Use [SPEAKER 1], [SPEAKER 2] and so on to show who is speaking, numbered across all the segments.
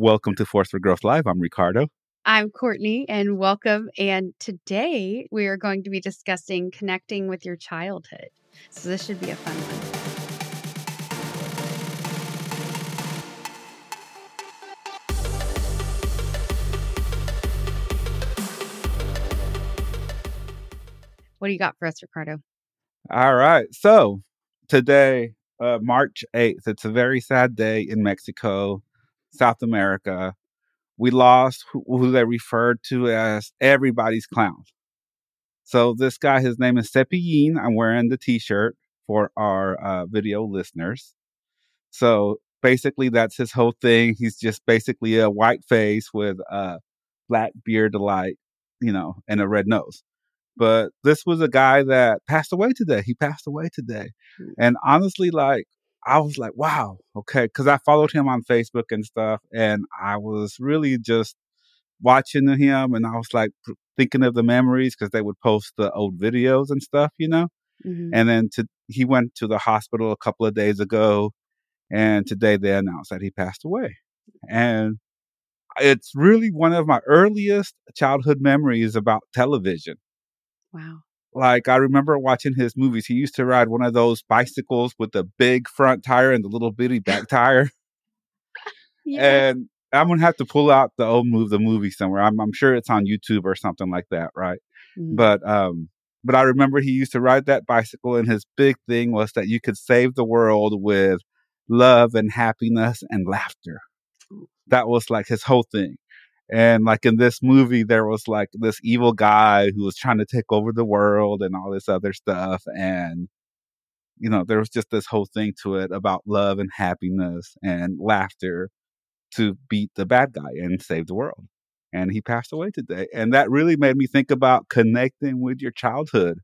[SPEAKER 1] Welcome to Force for Growth Live. I'm Ricardo.
[SPEAKER 2] I'm Courtney, and welcome. And today we are going to be discussing connecting with your childhood. So this should be a fun one. What do you got for us, Ricardo?
[SPEAKER 1] All right. So today, uh, March 8th, it's a very sad day in Mexico, South America. We lost who, who they referred to as everybody's clown. So this guy, his name is Cepillín. I'm wearing the t-shirt for our uh, video listeners. So basically, that's his whole thing. He's just basically a white face with a black beard, like you know, and a red nose. But this was a guy that passed away today. He passed away today, and honestly, like I was like, wow, okay, because I followed him on Facebook and stuff, and I was really just watching him, and I was like thinking of the memories because they would post the old videos and stuff, you know.
[SPEAKER 2] Mhm.
[SPEAKER 1] And then to he went to the hospital a couple of days ago, and today they announced that he passed away. And it's really one of my earliest childhood memories about television.
[SPEAKER 2] Wow.
[SPEAKER 1] Like I remember watching his movies. He used to ride one of those bicycles with the big front tire and the little bitty back tire.
[SPEAKER 2] Yeah.
[SPEAKER 1] And I'm gonna have to pull out the old move the movie somewhere. I'm, I'm sure it's on YouTube or something like that, right?
[SPEAKER 2] Mhm.
[SPEAKER 1] But um, but I remember he used to ride that bicycle, and his big thing was that you could save the world with love and happiness and laughter. That was like his whole thing. And like in this movie, there was like this evil guy who was trying to take over the world and all this other stuff. And, you know, there was just this whole thing to it about love and happiness and laughter to beat the bad guy and save the world. And he passed away today. And that really made me think about connecting with your childhood,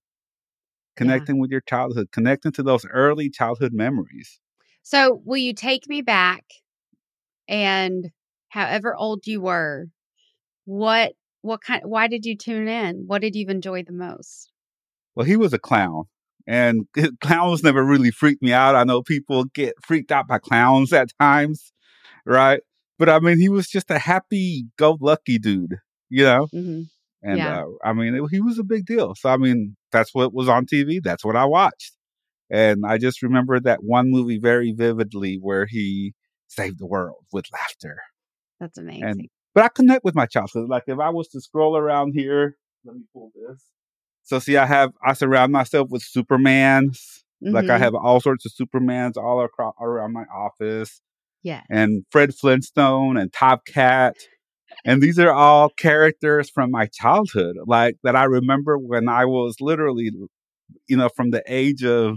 [SPEAKER 1] connecting with your childhood, connecting to those early childhood memories.
[SPEAKER 2] So, will you take me back and however old you were, what what kind why did you tune in? What did you enjoy the most?
[SPEAKER 1] Well, he was a clown, and clowns never really freaked me out. I know people get freaked out by clowns at times, right? But I mean, he was just a happy go lucky dude, you know?
[SPEAKER 2] hmm
[SPEAKER 1] And
[SPEAKER 2] Yeah.
[SPEAKER 1] uh, I mean, it, he was a big deal. So, I mean, that's what was on TV. That's what I watched. And I just remember that one movie very vividly where he saved the world with laughter.
[SPEAKER 2] That's amazing.
[SPEAKER 1] And but I connect with my childhood. Like if I was to scroll around here, let me pull this. So see, I have I surround myself with Supermans. Like I
[SPEAKER 2] Mhm.
[SPEAKER 1] have all sorts of Supermans all across around my office,
[SPEAKER 2] yeah.
[SPEAKER 1] and Fred Flintstone and Top Cat, and these are all characters from my childhood, like that I remember when I was literally, you know, from the age of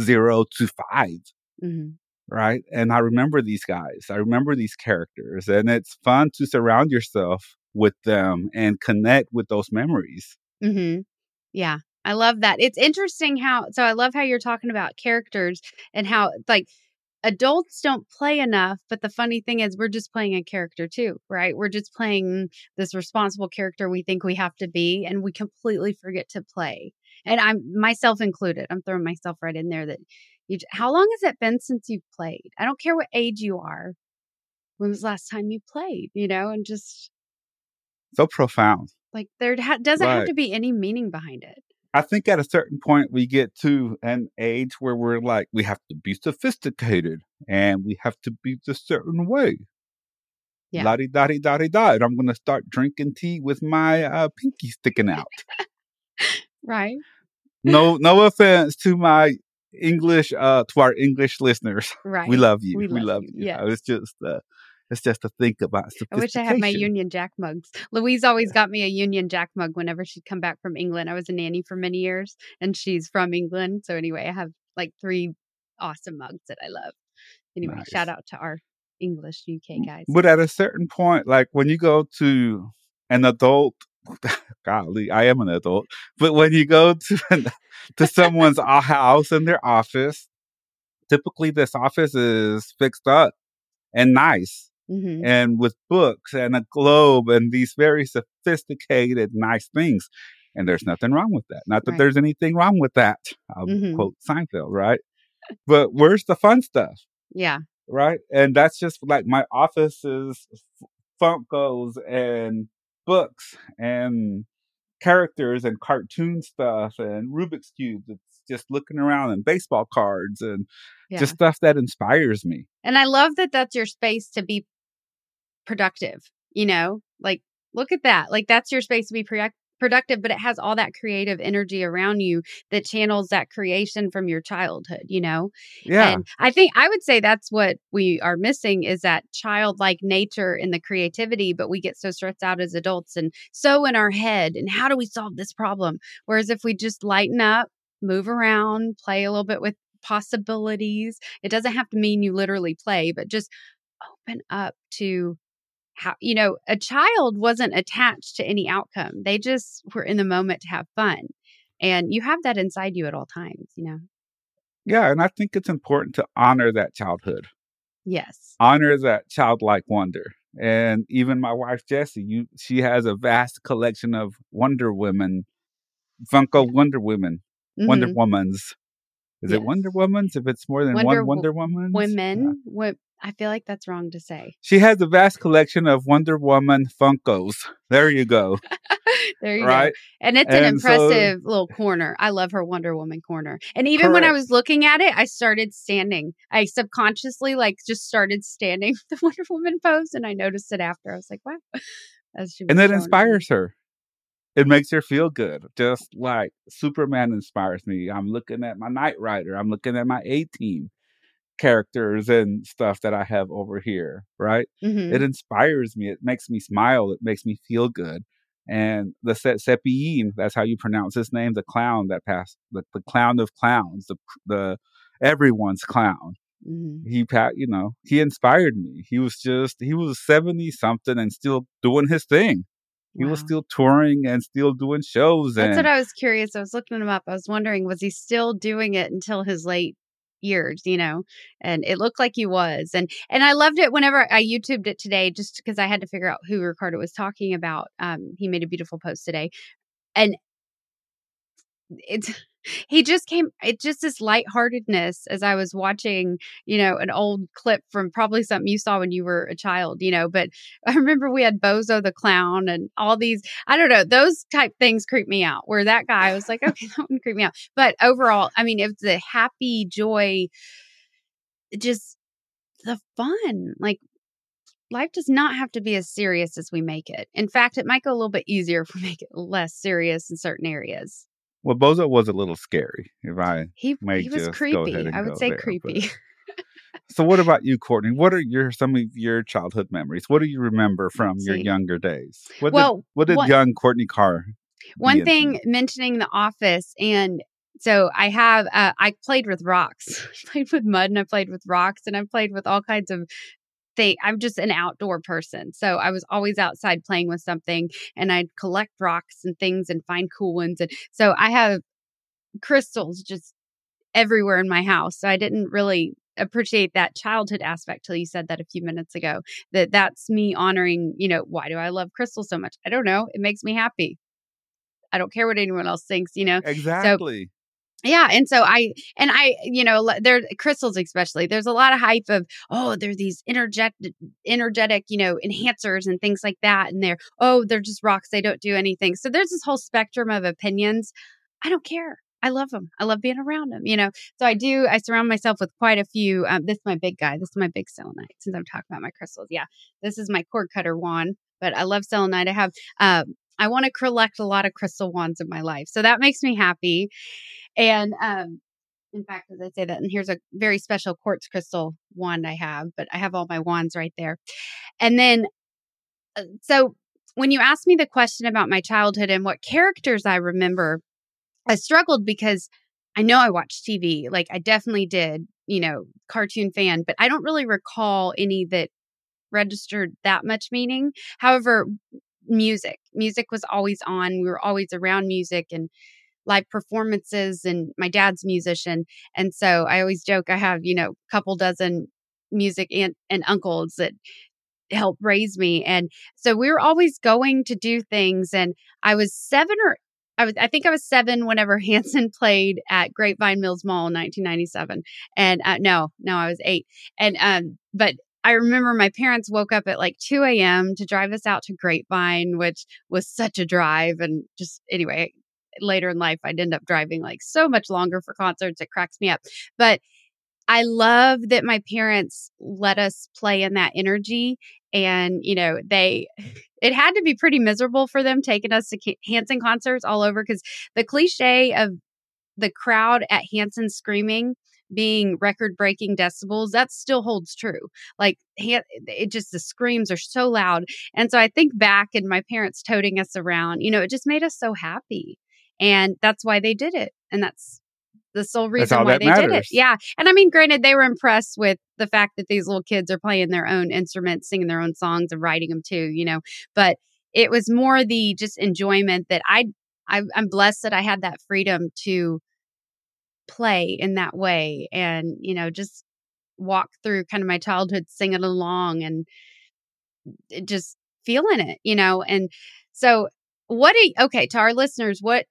[SPEAKER 1] zero to five
[SPEAKER 2] hmm
[SPEAKER 1] right? And I remember these guys. I remember these characters, and it's fun to surround yourself with them and connect with those memories.
[SPEAKER 2] hmm Yeah. I love that. It's interesting how so I love how you're talking about characters and how like adults don't play enough, but the funny thing is we're just playing a character too, right? We're just playing this responsible character we think we have to be and we completely forget to play. And I'm myself included. I'm throwing myself right in there that you how long has it been since you've played? I don't care what age you are. When was the last time you played, you know, and just
[SPEAKER 1] So profound.
[SPEAKER 2] like there ha- doesn't have to be any meaning behind it.
[SPEAKER 1] I think at a certain point we get to an age where we're like, we have to be sophisticated and we have to be a certain way.
[SPEAKER 2] Yeah.
[SPEAKER 1] La di da di da di da. And I'm going to start drinking tea with my uh, pinky sticking out.
[SPEAKER 2] Right.
[SPEAKER 1] no, no offense to my English, uh, to our English listeners.
[SPEAKER 2] Right.
[SPEAKER 1] We love you.
[SPEAKER 2] We
[SPEAKER 1] We,
[SPEAKER 2] love
[SPEAKER 1] love,
[SPEAKER 2] you.
[SPEAKER 1] you.
[SPEAKER 2] Yes.
[SPEAKER 1] Uh, It's just, uh, it's just to think about
[SPEAKER 2] I wish I had my. Union Jack mugs. Louise always got me a Union Jack mug whenever she'd come back from England. I was a nanny for many years and she's from England. So anyway, I have like three awesome mugs that I love. Anyway,
[SPEAKER 1] Nice.
[SPEAKER 2] shout out to our English UK guys.
[SPEAKER 1] But at a certain point, like when you go to an adult, golly, I am an adult. But when you go to to someone's house in their office, typically this office is fixed up and nice
[SPEAKER 2] hmm
[SPEAKER 1] and with books and a globe and these very sophisticated, nice things. And there's nothing wrong with that. Not that
[SPEAKER 2] Right.
[SPEAKER 1] there's anything wrong with that. I'll
[SPEAKER 2] Mhm.
[SPEAKER 1] quote Seinfeld, right? But where's the fun stuff?
[SPEAKER 2] Yeah.
[SPEAKER 1] right? And that's just like my office is Funkos and books and characters and cartoon stuff and Rubik's cubes. It's just looking around and baseball cards and
[SPEAKER 2] Yeah.
[SPEAKER 1] just stuff that inspires me.
[SPEAKER 2] And I love that that's your space to be productive, you know? Like look at that. Like that's your space to be product- productive, but it has all that creative energy around you that channels that creation from your childhood, you know?
[SPEAKER 1] Yeah.
[SPEAKER 2] And I think I would say that's what we are missing is that childlike nature in the creativity, but we get so stressed out as adults and so in our head. And how do we solve this problem? Whereas if we just lighten up, move around, play a little bit with possibilities, it doesn't have to mean you literally play, but just open up to how, you know, a child wasn't attached to any outcome. They just were in the moment to have fun. And you have that inside you at all times, you know?
[SPEAKER 1] yeah. And I think it's important to honor that childhood,
[SPEAKER 2] Yes.
[SPEAKER 1] honor that childlike wonder. And even my wife Jessie, you she has a vast collection of Wonder Women, Funko Wonder Women, Wonder
[SPEAKER 2] Mhm.
[SPEAKER 1] Womans. Is
[SPEAKER 2] Yes.
[SPEAKER 1] it Wonder Womans? If it's more than
[SPEAKER 2] Wonder
[SPEAKER 1] one Wonder Woman,
[SPEAKER 2] women. Wo- I feel like that's wrong to say.
[SPEAKER 1] She has a vast collection of Wonder Woman Funkos. There you go.
[SPEAKER 2] there you
[SPEAKER 1] right?
[SPEAKER 2] go. And it's an
[SPEAKER 1] And so-
[SPEAKER 2] impressive little corner. I love her Wonder Woman corner. And even when I was looking at it, I started standing. I subconsciously like just started standing the Wonder Woman pose, and I noticed it after. I was like, wow. As she was
[SPEAKER 1] And it inspires her. It makes her feel good. Just like Superman inspires me. I'm looking at my Knight Rider. I'm looking at my A team characters and stuff that I have over here, right?
[SPEAKER 2] Mhm.
[SPEAKER 1] It inspires me. It makes me smile. It makes me feel good. And the Se- Cepillín, that's how you pronounce his name, the clown that passed, the, the clown of clowns, the the everyone's clown.
[SPEAKER 2] Mhm.
[SPEAKER 1] he you know he inspired me he was just he was 70 something and still doing his thing he was still touring and still doing shows
[SPEAKER 2] That's
[SPEAKER 1] and
[SPEAKER 2] what I was curious. I was looking him up. I was wondering, was he still doing it until his late years, you know? And it looked like he was. And and I loved it whenever I YouTubed it today, just because I had to figure out who Ricardo was talking about. Um, he made a beautiful post today. And it's he just came it just this lightheartedness as I was watching, you know, an old clip from probably something you saw when you were a child, you know. But I remember we had Bozo the clown and all these I don't know, those type things creep me out. Where that guy was like, okay, that one creep me out. But overall, I mean, it's the happy joy, just the fun. Like life does not have to be as serious as we make it. In fact, it might go a little bit easier if we make it less serious in certain areas.
[SPEAKER 1] Well bozo was a little scary if i
[SPEAKER 2] He he was creepy. I would say
[SPEAKER 1] there,
[SPEAKER 2] creepy.
[SPEAKER 1] so what about you courtney what are your some of your childhood memories what do you remember from your younger days what did,
[SPEAKER 2] well,
[SPEAKER 1] what did
[SPEAKER 2] one-
[SPEAKER 1] young courtney carr
[SPEAKER 2] one
[SPEAKER 1] into?
[SPEAKER 2] thing mentioning the office and so I have uh, I played with rocks. I played with mud and I played with rocks and I played with all kinds of thing. I'm just an outdoor person. So I was always outside playing with something and I'd collect rocks and things and find cool ones and so I have crystals just everywhere in my house. So I didn't really appreciate that childhood aspect till you said that a few minutes ago that that's me honoring, you know, why do I love crystals so much? I don't know. It makes me happy. I don't care what anyone else thinks, you know.
[SPEAKER 1] exactly
[SPEAKER 2] Yeah, and so I and I, you know, there crystals especially. There's a lot of hype of oh, they're these energetic, energetic, you know, enhancers and things like that, and they're oh, they're just rocks. They don't do anything. So there's this whole spectrum of opinions. I don't care. I love them. I love being around them. You know, so I do. I surround myself with quite a few. Um, this is my big guy. This is my big selenite. Since I'm talking about my crystals, yeah, this is my cord cutter wand. But I love selenite. I have. Um, I want to collect a lot of crystal wands in my life, so that makes me happy. And um, in fact, as I say that, and here's a very special quartz crystal wand I have, but I have all my wands right there. And then, uh, so when you asked me the question about my childhood and what characters I remember, I struggled because I know I watched TV. Like I definitely did, you know, cartoon fan, but I don't really recall any that registered that much meaning. However, music, music was always on. We were always around music and live performances and my dad's musician. And so I always joke I have, you know, a couple dozen music aunt and uncles that help raise me. And so we were always going to do things. And I was seven or I was I think I was seven whenever Hanson played at Grapevine Mills Mall in 1997, and uh, no, no, I was eight, and um, but I remember my parents woke up at like 2 a.m. to drive us out to Grapevine, which was such a drive, and just anyway, later in life, I'd end up driving like so much longer for concerts. It cracks me up, but. I love that my parents let us play in that energy and you know they it had to be pretty miserable for them taking us to Hanson concerts all over because the cliche of the crowd at Hanson screaming being record breaking decibels that still holds true like it just the screams are so loud and so i think back and my parents toting us around you know it just made us so happy and that's why they did it and that's the sole reason why they matters. did it. Yeah. And I mean, granted, they were impressed with the fact that these little kids are playing their own instruments, singing their own songs, and writing them too, you know. But it was more the just enjoyment that I, I I'm blessed that I had that freedom to play in that way and, you know, just walk through kind of my childhood singing along and just feeling it, you know. And so, what do you, okay, to our listeners, what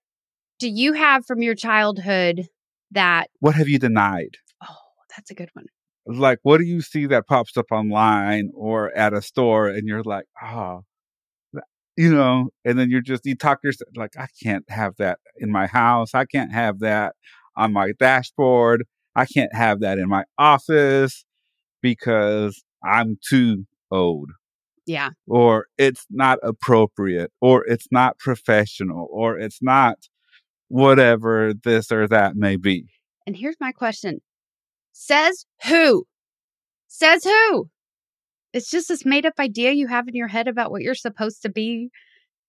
[SPEAKER 2] do you have from your childhood that
[SPEAKER 1] what have you denied?
[SPEAKER 2] Oh that's a good one.
[SPEAKER 1] Like what do you see that pops up online or at a store and you're like oh you know and then you're just you talk yourself like i can't have that in my house. I can't have that on my dashboard. I can't have that in my office because i'm too old.
[SPEAKER 2] Yeah.
[SPEAKER 1] Or it's not appropriate or it's not professional or it's not whatever this or that may be.
[SPEAKER 2] And here's my question Says who? Says who? It's just this made up idea you have in your head about what you're supposed to be.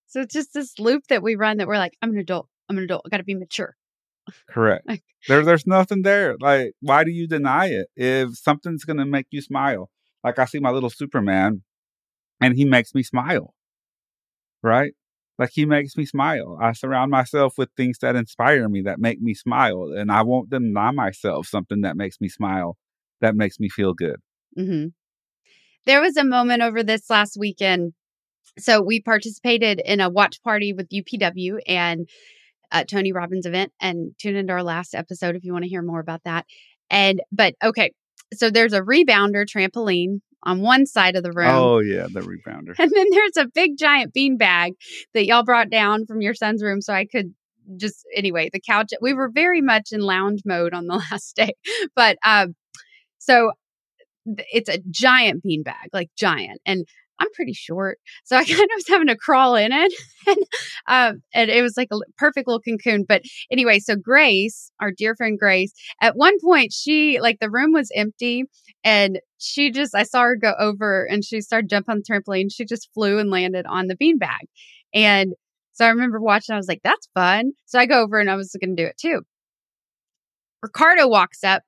[SPEAKER 2] So it's just this loop that we run that we're like, I'm an adult. I'm an adult. I got to be mature.
[SPEAKER 1] Correct. there, there's nothing there. Like, why do you deny it? If something's going to make you smile, like I see my little Superman and he makes me smile. Right? Like he makes me smile. I surround myself with things that inspire me, that make me smile, and I won't deny myself something that makes me smile, that makes me feel good.
[SPEAKER 2] Mm-hmm. There was a moment over this last weekend. So we participated in a watch party with UPW and uh, Tony Robbins event, and tune into our last episode if you want to hear more about that. And but okay, so there's a rebounder trampoline on one side of the room.
[SPEAKER 1] Oh yeah, the rebounder.
[SPEAKER 2] And then there's a big giant bean bag that y'all brought down from your son's room so I could just anyway, the couch we were very much in lounge mode on the last day. But um so it's a giant bean bag, like giant. And I'm pretty short. So I kind of was having to crawl in it. and, um, and it was like a perfect little cocoon. But anyway, so Grace, our dear friend Grace, at one point, she, like, the room was empty and she just, I saw her go over and she started jumping on the trampoline. She just flew and landed on the beanbag. And so I remember watching, I was like, that's fun. So I go over and I was going to do it too. Ricardo walks up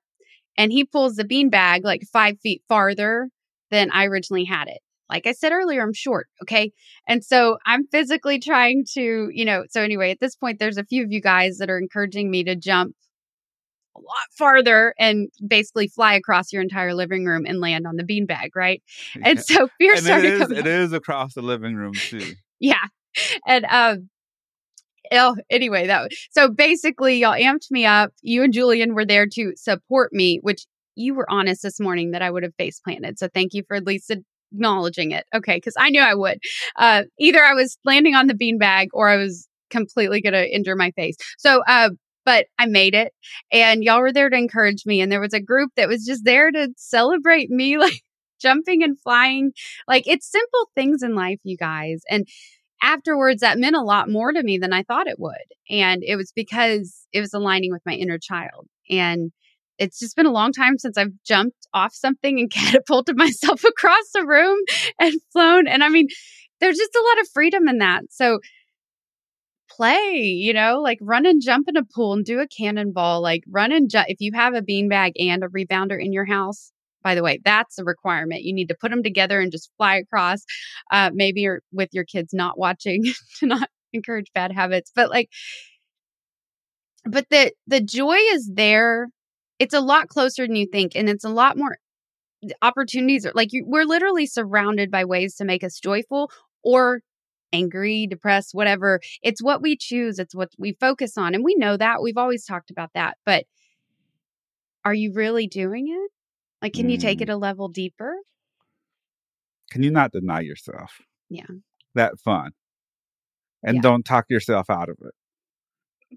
[SPEAKER 2] and he pulls the beanbag like five feet farther than I originally had it like I said earlier, I'm short. Okay. And so I'm physically trying to, you know, so anyway, at this point, there's a few of you guys that are encouraging me to jump a lot farther and basically fly across your entire living room and land on the beanbag, right? And so fear and started
[SPEAKER 1] it is. It is across the living room too.
[SPEAKER 2] yeah. And um oh, anyway, that so basically y'all amped me up. You and Julian were there to support me, which you were honest this morning that I would have face planted. So thank you for at least acknowledging it. Okay, because I knew I would. Uh, either I was landing on the beanbag or I was completely going to injure my face. So, uh, but I made it, and y'all were there to encourage me. And there was a group that was just there to celebrate me, like jumping and flying. Like it's simple things in life, you guys. And afterwards, that meant a lot more to me than I thought it would. And it was because it was aligning with my inner child. And it's just been a long time since I've jumped off something and catapulted myself across the room and flown. And I mean, there's just a lot of freedom in that. So play, you know, like run and jump in a pool and do a cannonball, like run and jump. If you have a beanbag and a rebounder in your house, by the way, that's a requirement. You need to put them together and just fly across. Uh, maybe with your kids not watching to not encourage bad habits, but like, but the the joy is there it's a lot closer than you think and it's a lot more opportunities are like you, we're literally surrounded by ways to make us joyful or angry, depressed, whatever. It's what we choose, it's what we focus on. And we know that. We've always talked about that. But are you really doing it? Like, can you take
[SPEAKER 1] Mm.
[SPEAKER 2] it a level deeper?
[SPEAKER 1] Can you not deny yourself?
[SPEAKER 2] Yeah.
[SPEAKER 1] That fun. And
[SPEAKER 2] Yeah.
[SPEAKER 1] don't talk yourself out of it.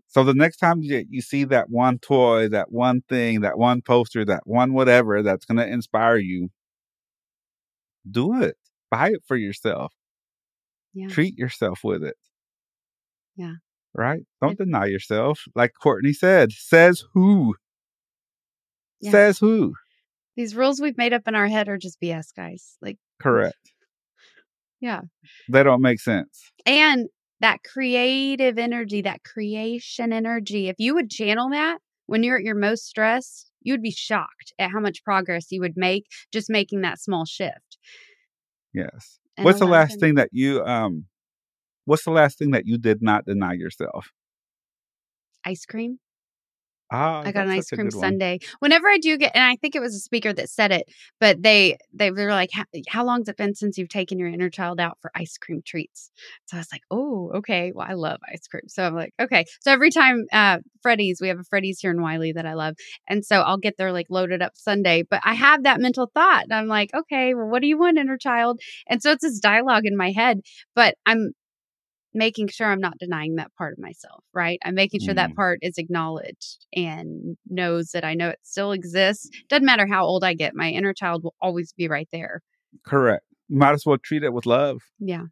[SPEAKER 1] So the next time you, you see that one toy, that one thing, that one poster, that one whatever that's going to inspire you, do it. Buy it for yourself.
[SPEAKER 2] Yeah.
[SPEAKER 1] Treat yourself with it.
[SPEAKER 2] Yeah.
[SPEAKER 1] Right? Don't deny yourself. Like Courtney said, says who?
[SPEAKER 2] Yeah.
[SPEAKER 1] Says who?
[SPEAKER 2] These rules we've made up in our head are just BS, guys. Like,
[SPEAKER 1] Correct.
[SPEAKER 2] yeah.
[SPEAKER 1] They don't make sense.
[SPEAKER 2] And that creative energy, that creation energy, if you would channel that when you're at your most stressed, you would be shocked at how much progress you would make just making that small shift.
[SPEAKER 1] Yes.
[SPEAKER 2] And
[SPEAKER 1] what's the last thing that you um what's the last thing that you did not deny yourself?
[SPEAKER 2] Ice cream.
[SPEAKER 1] Ah,
[SPEAKER 2] I got an ice cream sundae. Whenever I do get, and I think it was a speaker that said it, but they they were like, "How, how long's it been since you've taken your inner child out for ice cream treats?" So I was like, "Oh, okay. Well, I love ice cream." So I'm like, "Okay." So every time uh Freddy's, we have a Freddy's here in Wylie that I love, and so I'll get their like loaded up sundae. But I have that mental thought, and I'm like, "Okay, well, what do you want, inner child?" And so it's this dialogue in my head, but I'm making sure I'm not denying that part of myself, right? I'm making sure that
[SPEAKER 1] Mm.
[SPEAKER 2] part is acknowledged and knows that I know it still exists. Doesn't matter how old I get, my inner child will always be right there.
[SPEAKER 1] Correct. You might as well treat it with love.
[SPEAKER 2] Yeah.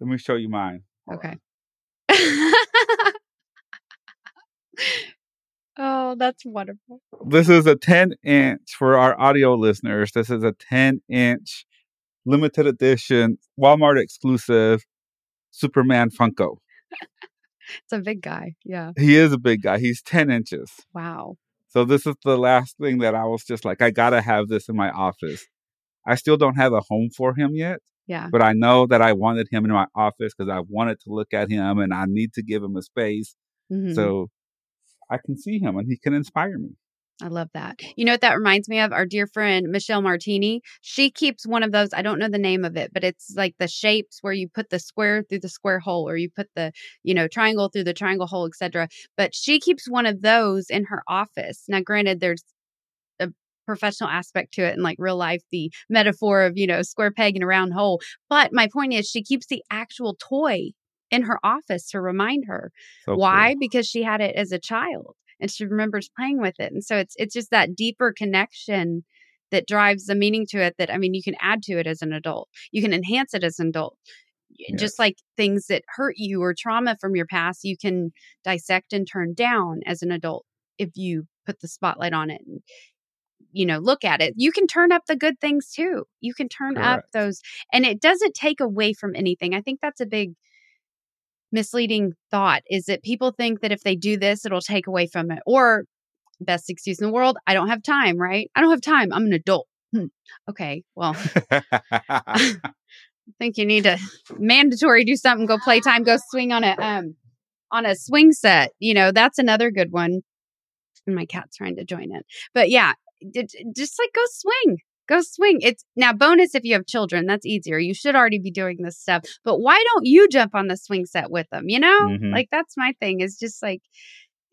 [SPEAKER 1] Let me show you mine. Hold
[SPEAKER 2] Okay.
[SPEAKER 1] on.
[SPEAKER 2] oh, that's wonderful.
[SPEAKER 1] This is a 10 inch for our audio listeners. This is a 10 inch limited edition Walmart exclusive Superman Funko.
[SPEAKER 2] It's a big guy. Yeah.
[SPEAKER 1] He is a big guy. He's 10 inches.
[SPEAKER 2] Wow.
[SPEAKER 1] So this is the last thing that I was just like, I gotta have this in my office. I still don't have a home for him yet,
[SPEAKER 2] Yeah.
[SPEAKER 1] but I know that I wanted him in my office because I wanted to look at him and I need to give him a space
[SPEAKER 2] Mhm.
[SPEAKER 1] so I can see him and he can inspire me.
[SPEAKER 2] I love that. You know what that reminds me of? Our dear friend Michelle Martini. She keeps one of those. I don't know the name of it, but it's like the shapes where you put the square through the square hole, or you put the you know triangle through the triangle hole, etc. But she keeps one of those in her office. Now, granted, there's a professional aspect to it and like real life the metaphor of you know square peg in a round hole but my point is she keeps the actual toy in her office to remind her
[SPEAKER 1] So
[SPEAKER 2] why
[SPEAKER 1] cool.
[SPEAKER 2] because she had it as a child and she remembers playing with it and so it's it's just that deeper connection that drives the meaning to it that i mean you can add to it as an adult you can enhance it as an adult
[SPEAKER 1] Yes.
[SPEAKER 2] just like things that hurt you or trauma from your past you can dissect and turn down as an adult if you put the spotlight on it and you know look at it you can turn up the good things too you can turn up those and it doesn't take away from anything i think that's a big misleading thought is that people think that if they do this it'll take away from it or best excuse in the world i don't have time right? I don't have time i'm an adult. Hmm. okay well. I think you need to mandatory do something go play time go swing on a um on a swing set you know that's another good one. And my cat's trying to join in. But yeah just like go swing go swing it's now bonus if you have children that's easier you should already be doing this stuff but why don't you jump on the swing set with them you know
[SPEAKER 1] Mhm.
[SPEAKER 2] like that's my thing is just like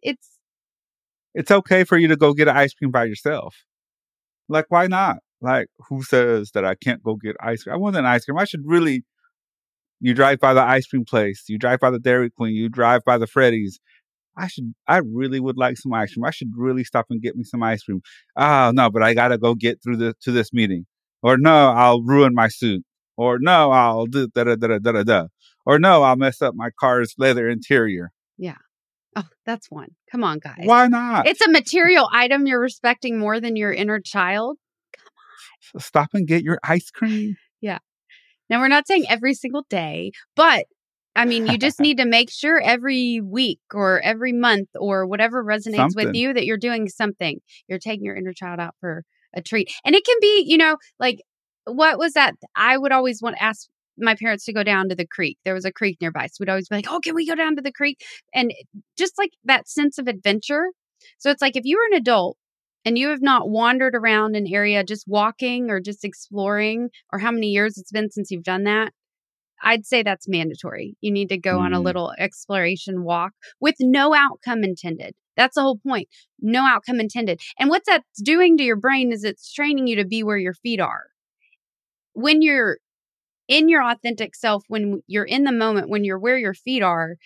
[SPEAKER 2] it's
[SPEAKER 1] it's okay for you to go get an ice cream by yourself. Like, why not? Like, who says that I can't go get ice cream? I want an ice cream. I should really. You drive by the ice cream place. You drive by the Dairy Queen. You drive by the Freddy's. I should. I really would like some ice cream. I should really stop and get me some ice cream. Oh no, but I gotta go get through the to this meeting. Or no, I'll ruin my suit. Or no, I'll do da da da da da da da. Or no, I'll mess up my car's leather interior. Yeah.
[SPEAKER 2] Oh that's one come on guys
[SPEAKER 1] Why not?
[SPEAKER 2] it's a material item you're respecting more than your inner child Come on.
[SPEAKER 1] Stop and get your ice cream. Yeah.
[SPEAKER 2] Now, we're not saying every single day, but I mean, you just need to make sure every week or every month or whatever resonates with you that you're doing something. You're taking your inner child out for a treat. And it can be, you know, like what was that? I would always want to ask my parents to go down to the creek. There was a creek nearby. So we'd always be like, oh, can we go down to the creek? And just like that sense of adventure. So it's like if you were an adult and you have not wandered around an area just walking or just exploring, or how many years it's been since you've done that, I'd say that's mandatory. You need to go on a
[SPEAKER 1] Mm.
[SPEAKER 2] little exploration walk with no outcome intended. That's the whole point. No outcome intended. And what that's doing to your brain is it's training you to be where your feet are. When you're in your authentic self, when you're in the moment, when you're where your feet are,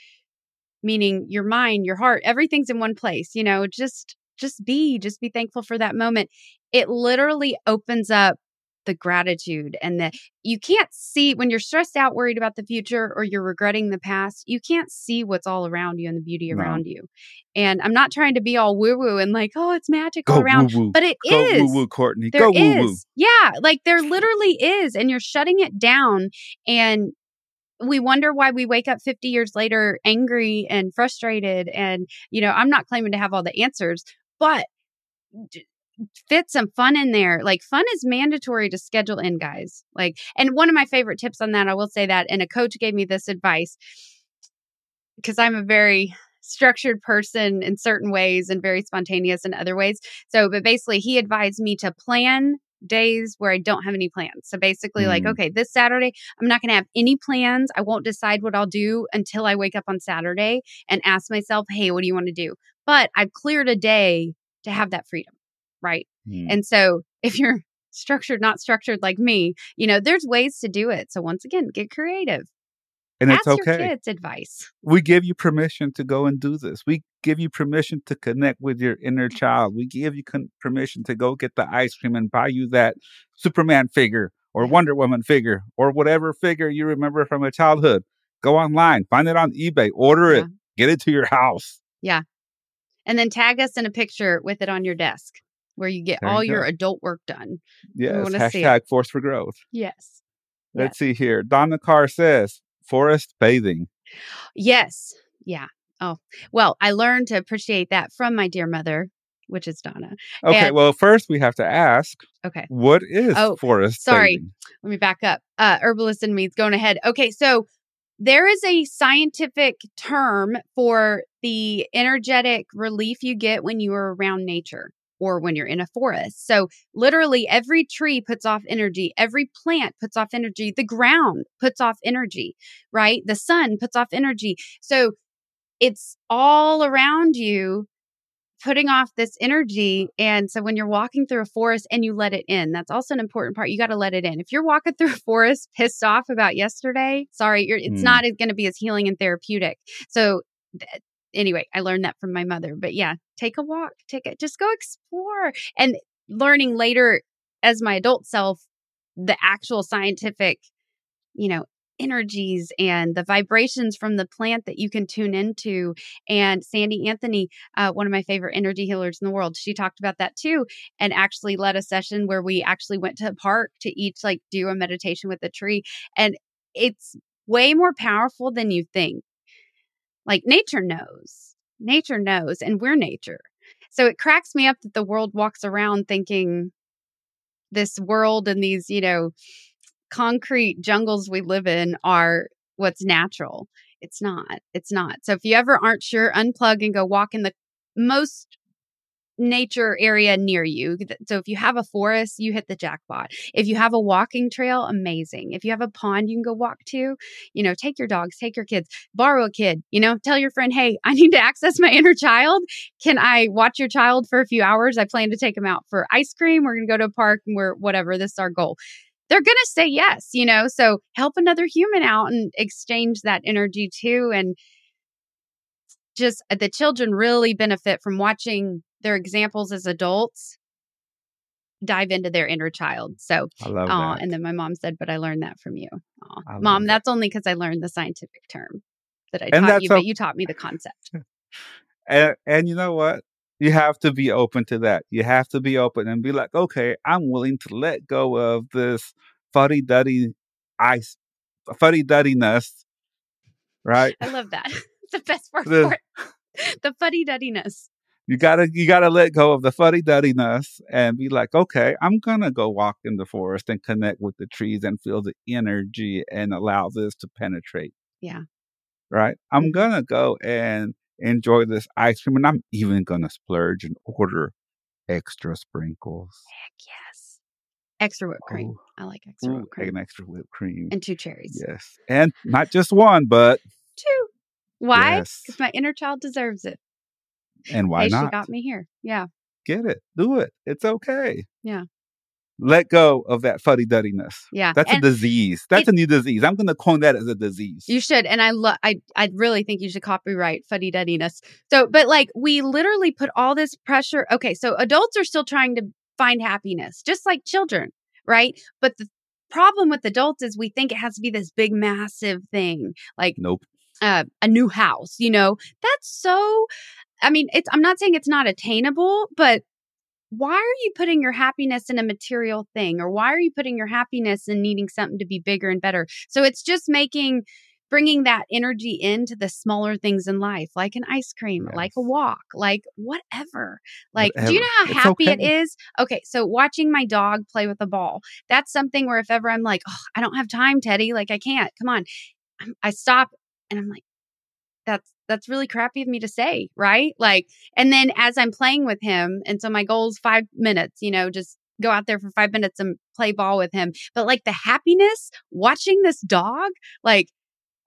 [SPEAKER 2] meaning your mind, your heart, everything's in one place, you know, just just be, just be thankful for that moment. It literally opens up the gratitude and the you can't see when you're stressed out worried about the future or you're regretting the past you can't see what's all around you and the beauty
[SPEAKER 1] No.
[SPEAKER 2] around you and i'm not trying to be all woo woo and like oh it's magic all around
[SPEAKER 1] woo woo.
[SPEAKER 2] but it
[SPEAKER 1] Go
[SPEAKER 2] is
[SPEAKER 1] woo woo, Courtney.
[SPEAKER 2] there
[SPEAKER 1] Go woo woo.
[SPEAKER 2] Yeah, like there literally is. And you're shutting it down. And we wonder why we wake up 50 years later angry and frustrated. And, you know, I'm not claiming to have all the answers, but fit some fun in there. Like fun is mandatory to schedule in, guys. Like, and one of my favorite tips on that, I will say that, and a coach gave me this advice because I'm a very structured person in certain ways and very spontaneous in other ways. So, but basically, he advised me to plan days where I don't have any plans. So basically, like,
[SPEAKER 1] Mm.
[SPEAKER 2] okay, this Saturday, I'm not going to have any plans. I won't decide what I'll do until I wake up on Saturday and ask myself, hey, what do you want to do? But I've cleared a day to have that freedom, right?
[SPEAKER 1] Mm.
[SPEAKER 2] And so if you're structured, not structured like me, you know, there's ways to do it. So once again, get creative.
[SPEAKER 1] And
[SPEAKER 2] Ask
[SPEAKER 1] it's
[SPEAKER 2] your kids advice.
[SPEAKER 1] We give you permission to go and do this. We give you permission to connect with your inner child. We give you con- permission to go get the ice cream and buy you that Superman figure or Wonder Woman figure or whatever figure you remember from a childhood. Go online, find it on eBay, order it, get it to your house. Yeah.
[SPEAKER 2] And then tag us in a picture with it on your desk where you get
[SPEAKER 1] There you
[SPEAKER 2] all your adult work done.
[SPEAKER 1] Yes,
[SPEAKER 2] wanna see it.
[SPEAKER 1] hashtag force for growth.
[SPEAKER 2] Yes.
[SPEAKER 1] Let's see here. Donna Carr says forest bathing.
[SPEAKER 2] Yes. Yeah. Oh, well, I learned to appreciate that from my dear mother, which is Donna.
[SPEAKER 1] Okay,
[SPEAKER 2] And-
[SPEAKER 1] well, first we have to ask
[SPEAKER 2] Okay.
[SPEAKER 1] what is
[SPEAKER 2] Oh,
[SPEAKER 1] forest
[SPEAKER 2] sorry.
[SPEAKER 1] bathing?
[SPEAKER 2] let me back up. Uh, herbalist in me's going ahead. Okay, so there is a scientific term for the energetic relief you get when you are around nature or when you're in a forest. So literally every tree puts off energy, every plant puts off energy, the ground puts off energy, right? The sun puts off energy. So it's all around you putting off this energy. And so when you're walking through a forest and you let it in, that's also an important part. You got to let it in. If you're walking through a forest pissed off about yesterday, sorry, you're, it's
[SPEAKER 1] Hmm.
[SPEAKER 2] not going to be as healing and therapeutic. So anyway, I learned that from my mother. But yeah, take a walk, take it, just go explore. And learning later as my adult self, the actual scientific, you know, energies and the vibrations from the plant that you can tune into. And Sandy Anthony, uh, one of my favorite energy healers in the world, she talked about that too, and actually led a session where we actually went to a park to each like do a meditation with a tree. And it's way more powerful than you think. Like nature knows, nature knows, and we're nature. So it cracks me up that the world walks around thinking this world and these, you know, concrete jungles we live in are what's natural. It's not. It's not. So if you ever aren't sure, unplug and go walk in the most nature area near you. So if you have a forest, you hit the jackpot. If you have a walking trail, amazing. If you have a pond you can go walk to, you know, take your dogs, take your kids, borrow a kid, you know, tell your friend, "Hey, I need to access my inner child. Can I watch your child for a few hours? I plan to take them out for ice cream. We're going to go to a park and we're whatever. This is our goal." They're going to say yes, you know. So help another human out and exchange that energy too and just uh, the children really benefit from watching their examples as adults dive into their inner child. So,
[SPEAKER 1] I love
[SPEAKER 2] aw,
[SPEAKER 1] that.
[SPEAKER 2] and then my mom said, "But I learned that from you, Aw.
[SPEAKER 1] I love
[SPEAKER 2] mom.
[SPEAKER 1] that.
[SPEAKER 2] That's only because I learned the scientific term that I
[SPEAKER 1] And
[SPEAKER 2] taught you, but you taught me the concept.
[SPEAKER 1] and, and you know what? You have to be open to that. You have to be open and be like, okay, I'm willing to let go of this fuddy duddy ice, fuddy duddiness, right?
[SPEAKER 2] I love that. it's the best word
[SPEAKER 1] The-
[SPEAKER 2] for it. The fuddy duddiness.
[SPEAKER 1] You gotta, you gotta let go of the fuddy duddiness and be like, okay, I'm gonna go walk in the forest and connect with the trees and feel the energy and allow this to penetrate.
[SPEAKER 2] Yeah.
[SPEAKER 1] Right. I'm
[SPEAKER 2] Mhm.
[SPEAKER 1] gonna go and enjoy this ice cream, and I'm even gonna splurge and order extra sprinkles.
[SPEAKER 2] Heck yes. Extra whipped cream.
[SPEAKER 1] Ooh,
[SPEAKER 2] I like extra
[SPEAKER 1] ooh,
[SPEAKER 2] whipped cream.
[SPEAKER 1] an extra whipped cream.
[SPEAKER 2] And two cherries.
[SPEAKER 1] yes. And not just one, but
[SPEAKER 2] Two. Why?
[SPEAKER 1] yes.
[SPEAKER 2] Because my inner child deserves it.
[SPEAKER 1] And why
[SPEAKER 2] hey,
[SPEAKER 1] not?
[SPEAKER 2] she got me here. Yeah.
[SPEAKER 1] Get it. Do it. It's okay.
[SPEAKER 2] Yeah.
[SPEAKER 1] Let go of that fuddy duddiness.
[SPEAKER 2] Yeah.
[SPEAKER 1] That's
[SPEAKER 2] and
[SPEAKER 1] a disease. That's
[SPEAKER 2] it-
[SPEAKER 1] a new disease. I'm going to coin that as a disease.
[SPEAKER 2] You should, and I love. I I really think you should copyright fuddy duddiness. So, but like we literally put all this pressure. Okay, so adults are still trying to find happiness, just like children, right? But the problem with adults is we think it has to be this big, massive thing, like
[SPEAKER 1] nope.
[SPEAKER 2] uh, a new house. You know, that's so. I mean, it's. I'm not saying it's not attainable, but why are you putting your happiness in a material thing? Or why are you putting your happiness in needing something to be bigger and better? So it's just making bringing that energy into the smaller things in life like an ice cream like a walk like whatever. Like do you know how
[SPEAKER 1] It's
[SPEAKER 2] happy it
[SPEAKER 1] okay.
[SPEAKER 2] is? Okay so watching my dog play with a ball that's something where if ever i'm like oh i don't have time teddy like i can't come on. I stop and i'm like that's that's really crappy of me to say right like and then as I'm playing with him, and so my goal is five minutes, you know, just go out there for five minutes and play ball with him. But like the happiness watching this dog, like,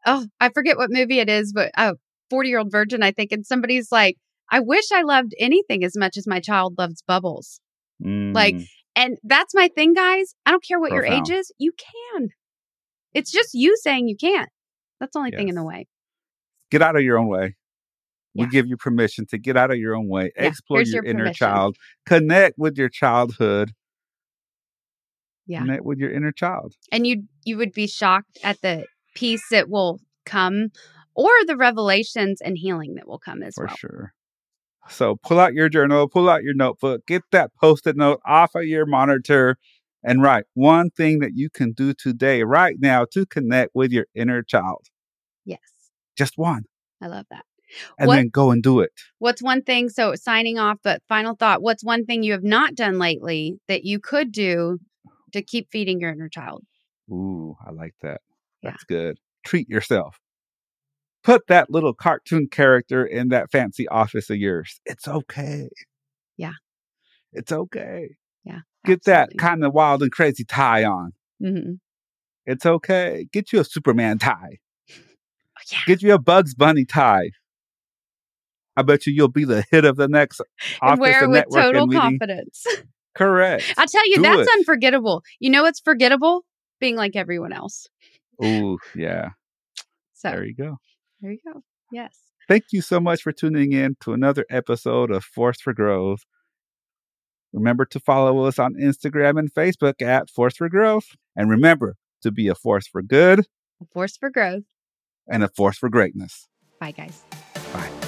[SPEAKER 2] oh, I forget what movie it is, but a 40 year old virgin, I think. And somebody's like, I wish I loved anything as much as my child loves bubbles. like,
[SPEAKER 1] Mm,
[SPEAKER 2] And that's my thing, guys. I don't care what your age is, you can. It's just you saying you can't. That's the only thing in the way.
[SPEAKER 1] Get out of your own way. We
[SPEAKER 2] Yeah.
[SPEAKER 1] give you permission to get out of your own way,
[SPEAKER 2] Yeah,
[SPEAKER 1] explore your,
[SPEAKER 2] your
[SPEAKER 1] inner
[SPEAKER 2] permission.
[SPEAKER 1] child, connect with your childhood,
[SPEAKER 2] Yeah.
[SPEAKER 1] connect with your inner child.
[SPEAKER 2] and you you would be shocked at the peace that will come or the revelations and healing that will come as
[SPEAKER 1] for
[SPEAKER 2] well.
[SPEAKER 1] For sure. So pull out your journal, pull out your notebook, get that post-it note off of your monitor, and write one thing that you can do today, right now, to connect with your inner child.
[SPEAKER 2] Yes.
[SPEAKER 1] Just one,
[SPEAKER 2] I love that.
[SPEAKER 1] and
[SPEAKER 2] What-
[SPEAKER 1] then go and do it.
[SPEAKER 2] What's one thing so signing off but final thought, what's one thing you have not done lately that you could do to keep feeding your inner child?
[SPEAKER 1] Ooh, I like that.
[SPEAKER 2] Yeah.
[SPEAKER 1] That's good. Treat yourself. Put that little cartoon character in that fancy office of yours. It's okay.
[SPEAKER 2] Yeah.
[SPEAKER 1] It's okay.
[SPEAKER 2] Yeah.
[SPEAKER 1] Get that kind of wild and crazy tie on.
[SPEAKER 2] hmm
[SPEAKER 1] It's okay. Get you a Superman tie.
[SPEAKER 2] Yeah.
[SPEAKER 1] Get you a Bugs Bunny tie. I bet you you'll be the hit of the next office
[SPEAKER 2] wear it
[SPEAKER 1] and
[SPEAKER 2] with
[SPEAKER 1] network
[SPEAKER 2] total
[SPEAKER 1] and
[SPEAKER 2] confidence.
[SPEAKER 1] Correct.
[SPEAKER 2] I'll tell you,
[SPEAKER 1] Do
[SPEAKER 2] that's
[SPEAKER 1] it.
[SPEAKER 2] unforgettable. You know what's forgettable? Being like everyone else.
[SPEAKER 1] Ooh, yeah.
[SPEAKER 2] So
[SPEAKER 1] There you go.
[SPEAKER 2] there you go. Yes.
[SPEAKER 1] Thank you so much for tuning in to another episode of Force for Growth. Remember to follow us on Instagram and Facebook at Force for Growth. And remember to be a force for good
[SPEAKER 2] A force for growth.
[SPEAKER 1] And a force for greatness.
[SPEAKER 2] Bye, guys.
[SPEAKER 1] Bye.